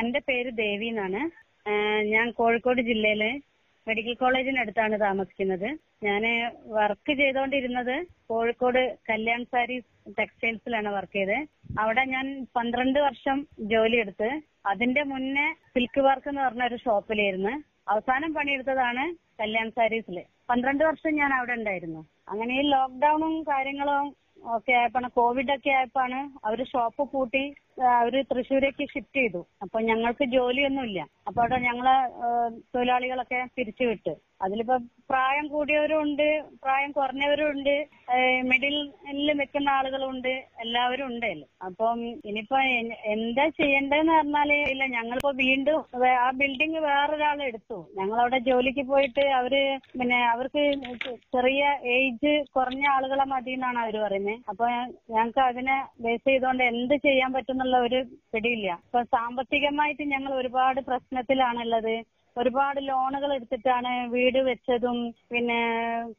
എന്റെ പേര് ദേവി എന്നാണ്. ഞാൻ കോഴിക്കോട് ജില്ലയിലെ മെഡിക്കൽ കോളേജിനടുത്താണ് താമസിക്കുന്നത്. ഞാൻ വർക്ക് ചെയ്തുകൊണ്ടിരുന്നത് കോഴിക്കോട് കല്യാൺ സാരീസ് ടെക്സ്റ്റൈൽസിലാണ് വർക്ക് ചെയ്തത്. അവിടെ ഞാൻ പന്ത്രണ്ട് വർഷം ജോലി ജോലിയെടുത്ത് അതിന്റെ മുന്നേ സിൽക്ക് വർക്ക് എന്ന് പറഞ്ഞ ഒരു ഷോപ്പിലായിരുന്നു. അവസാനം പണിയെടുത്തതാണ് കല്യാൺ സാരീസിൽ പന്ത്രണ്ട് വർഷം ഞാൻ അവിടെ ഉണ്ടായിരുന്നു. അങ്ങനെ ഈ ലോക്ക്ഡൌണും കാര്യങ്ങളും ഒക്കെ ആയപ്പോഴാണ് കോവിഡ് ഒക്കെ ആയപ്പോഴാണ് അവർ ഷോപ്പ് പൂട്ടി അവർ തൃശ്ശൂരേക്ക് ഷിഫ്റ്റ് ചെയ്തു. അപ്പൊ ഞങ്ങൾക്ക് ജോലിയൊന്നുമില്ല. അപ്പൊ അവിടെ ഞങ്ങളെ തൊഴിലാളികളൊക്കെ പിരിച്ചുവിട്ട്. അതിലിപ്പോ പ്രായം കൂടിയവരും ഉണ്ട് പ്രായം കുറഞ്ഞവരും ഉണ്ട് മിഡിലിൽ നിൽക്കുന്ന ആളുകളും ഉണ്ട് എല്ലാവരും ഉണ്ട്. അപ്പം ഇനിയിപ്പോ എന്താ ചെയ്യേണ്ടതെന്ന് പറഞ്ഞാൽ ഇല്ല ഞങ്ങളിപ്പോ വീണ്ടും ആ ബിൽഡിംഗ് വേറൊരാൾ എടുത്തു. ഞങ്ങളവിടെ ജോലിക്ക് പോയിട്ട് അവർ പിന്നെ അവർക്ക് ചെറിയ ഏജ് കുറഞ്ഞ ആളുകളെ മതി എന്നാണ് അവർ പറയുന്നത് അപ്പൊ ഞങ്ങൾക്ക് അതിനെ ബേസ് ചെയ്തുകൊണ്ട് എന്ത് ചെയ്യാൻ പറ്റുന്നുള്ള ഒരു പിടിയില്ല. ഇപ്പൊ സാമ്പത്തികമായിട്ട് ഞങ്ങൾ ഒരുപാട് പ്രശ്നത്തിലാണുള്ളത്. ഒരുപാട് ലോണുകൾ എടുത്തിട്ടാണ് വീട് വെച്ചതും പിന്നെ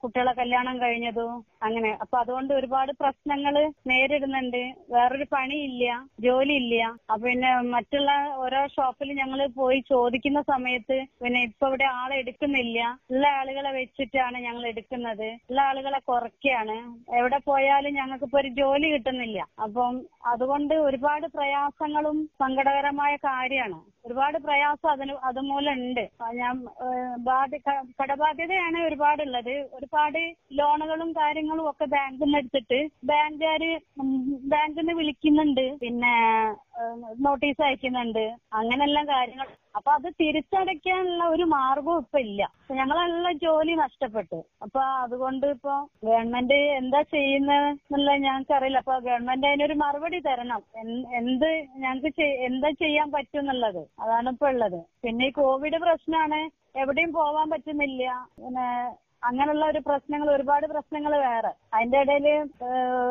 കുട്ടികളെ കല്യാണം കഴിഞ്ഞതും അങ്ങനെ. അപ്പൊ അതുകൊണ്ട് ഒരുപാട് പ്രശ്നങ്ങൾ നേരിടുന്നുണ്ട്. വേറൊരു പണിയില്ല ജോലിയില്ല. അപ്പൊ പിന്നെ മറ്റുള്ള ഓരോ ഷോപ്പിൽ ഞങ്ങൾ പോയി ചോദിക്കുന്ന സമയത്ത് പിന്നെ ഇപ്പൊ ഇവിടെ ആളെ എടുക്കുന്നില്ല. ഉള്ള ആളുകളെ വെച്ചിട്ടാണ് ഞങ്ങൾ എടുക്കുന്നത്. ഉള്ള ആളുകളെ കുറയ്ക്കാണ് എവിടെ പോയാലും ഞങ്ങൾക്ക് ഇപ്പൊ ഒരു ജോലി കിട്ടുന്നില്ല. അപ്പം അതുകൊണ്ട് ഒരുപാട് പ്രയാസങ്ങളും സങ്കടകരമായ കാര്യമാണ്. ഒരുപാട് പ്രയാസം അതിന് അതുമൂലം ഉണ്ട് ഞാൻ കടബാധ്യതയാണ് ഒരുപാടുള്ളത്. ഒരുപാട് ലോണുകളും കാര്യങ്ങളും ഒക്കെ ബാങ്കിൽ നിന്ന് എടുത്തിട്ട് ബാങ്കുകാര് ബാങ്കിൽ നിന്ന് വിളിക്കുന്നുണ്ട്. പിന്നെ നോട്ടീസ് അയക്കുന്നുണ്ട്. അങ്ങനെല്ലാം കാര്യങ്ങൾ. അപ്പൊ അത് തിരിച്ചടയ്ക്കാനുള്ള ഒരു മാർഗവും ഇപ്പൊ ഇല്ല. ഞങ്ങളെല്ലാം ജോലി നഷ്ടപ്പെട്ടു. അപ്പൊ അതുകൊണ്ട് ഇപ്പൊ ഗവൺമെന്റ് എന്താ ചെയ്യുന്നത് എന്നുള്ളത് ഞങ്ങൾക്ക് അറിയില്ല അപ്പൊ ഗവൺമെന്റ് അതിനൊരു മറുപടി തരണം. എന്ത് ഞങ്ങൾക്ക് എന്താ ചെയ്യാൻ പറ്റും എന്നുള്ളത് അതാണ് ഇപ്പൊ ഉള്ളത്. പിന്നെ ഈ കോവിഡ് പ്രശ്നമാണ് എവിടെയും പോവാൻ പറ്റുന്നില്ല. പിന്നെ അങ്ങനെയുള്ള ഒരു പ്രശ്നങ്ങൾ ഒരുപാട് പ്രശ്നങ്ങൾ വേറെ. അതിന്റെ ഇടയിൽ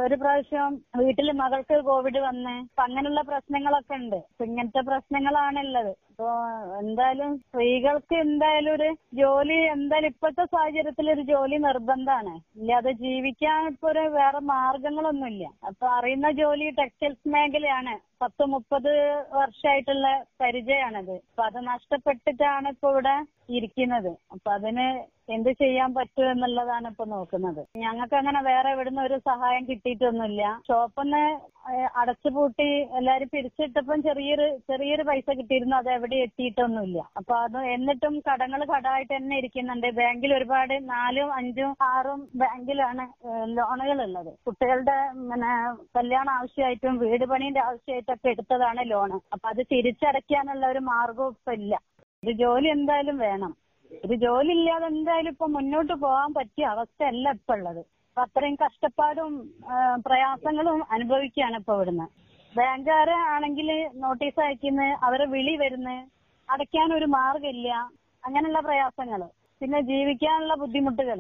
ഒരു പ്രാവശ്യം വീട്ടിൽ മകൾക്ക് കോവിഡ് വന്ന് അങ്ങനെയുള്ള പ്രശ്നങ്ങളൊക്കെ ഉണ്ട്. ഇങ്ങനത്തെ പ്രശ്നങ്ങളാണുള്ളത് അപ്പൊ എന്തായാലും സ്ത്രീകൾക്ക് എന്തായാലും ഒരു ജോലി എന്തായാലും ഇപ്പോഴത്തെ സാഹചര്യത്തിൽ ഒരു ജോലി നിർബന്ധമാണ്. ഇല്ലാതെ ജീവിക്കാൻ ഇപ്പൊ ഒരു വേറെ മാർഗങ്ങളൊന്നുമില്ല. അപ്പൊ അറിയുന്ന ജോലി ടെക്സ്റ്റൈൽസ് മേഖലയാണ്. പത്ത് മുപ്പത് വർഷമായിട്ടുള്ള പരിചയമാണത്. അപ്പൊ അത് നഷ്ടപ്പെട്ടിട്ടാണ് ഇപ്പൊ ഇവിടെ ഇരിക്കുന്നത്. അപ്പൊ അതിന് എന്ത് ചെയ്യാൻ പറ്റും എന്നുള്ളതാണ് ഇപ്പൊ നോക്കുന്നത്. ഞങ്ങൾക്ക് അങ്ങനെ വേറെ ഇവിടുന്ന് ഒരു സഹായം കിട്ടിയിട്ടൊന്നുമില്ല. ഷോപ്പിന്ന് അടച്ചുപൂട്ടി എല്ലാരും പിരിച്ചിട്ടപ്പം ചെറിയൊരു ചെറിയൊരു പൈസ കിട്ടിയിരുന്നു. അത് എവിടെ എത്തിയിട്ടൊന്നുമില്ല. അപ്പൊ അത് എന്നിട്ടും കടങ്ങൾ കടമായിട്ട് തന്നെ ഇരിക്കുന്നുണ്ട്. ബാങ്കിൽ ഒരുപാട് നാലും അഞ്ചും ആറും ബാങ്കിലാണ് ലോണുകൾ ഉള്ളത് കുട്ടികളുടെ പിന്നെ കല്യാണ ആവശ്യമായിട്ടും വീട് പണീന്റെ ആവശ്യമായിട്ടൊക്കെ എടുത്തതാണ് ലോണ്. അപ്പൊ അത് തിരിച്ചടയ്ക്കാനുള്ള ഒരു മാർഗവും ഇപ്പൊ ഇല്ല. ഒരു ജോലി എന്തായാലും വേണം. ഒരു ജോലി ഇല്ലാതെ എന്തായാലും ഇപ്പൊ മുന്നോട്ട് പോകാൻ പറ്റിയ അവസ്ഥയല്ല ഇപ്പൊ ഉള്ളത്. അപ്പൊ അത്രയും കഷ്ടപ്പാടും പ്രയാസങ്ങളും അനുഭവിക്കുകയാണ് ഇപ്പൊ ഇവിടുന്ന്. ബാങ്കുകാര് ആണെങ്കിൽ നോട്ടീസ് അയക്കുന്ന അവരെ വിളി വരുന്നു അടയ്ക്കാൻ ഒരു മാർഗമില്ല അങ്ങനെയുള്ള പ്രയാസങ്ങൾ. പിന്നെ ജീവിക്കാനുള്ള ബുദ്ധിമുട്ടുകൾ.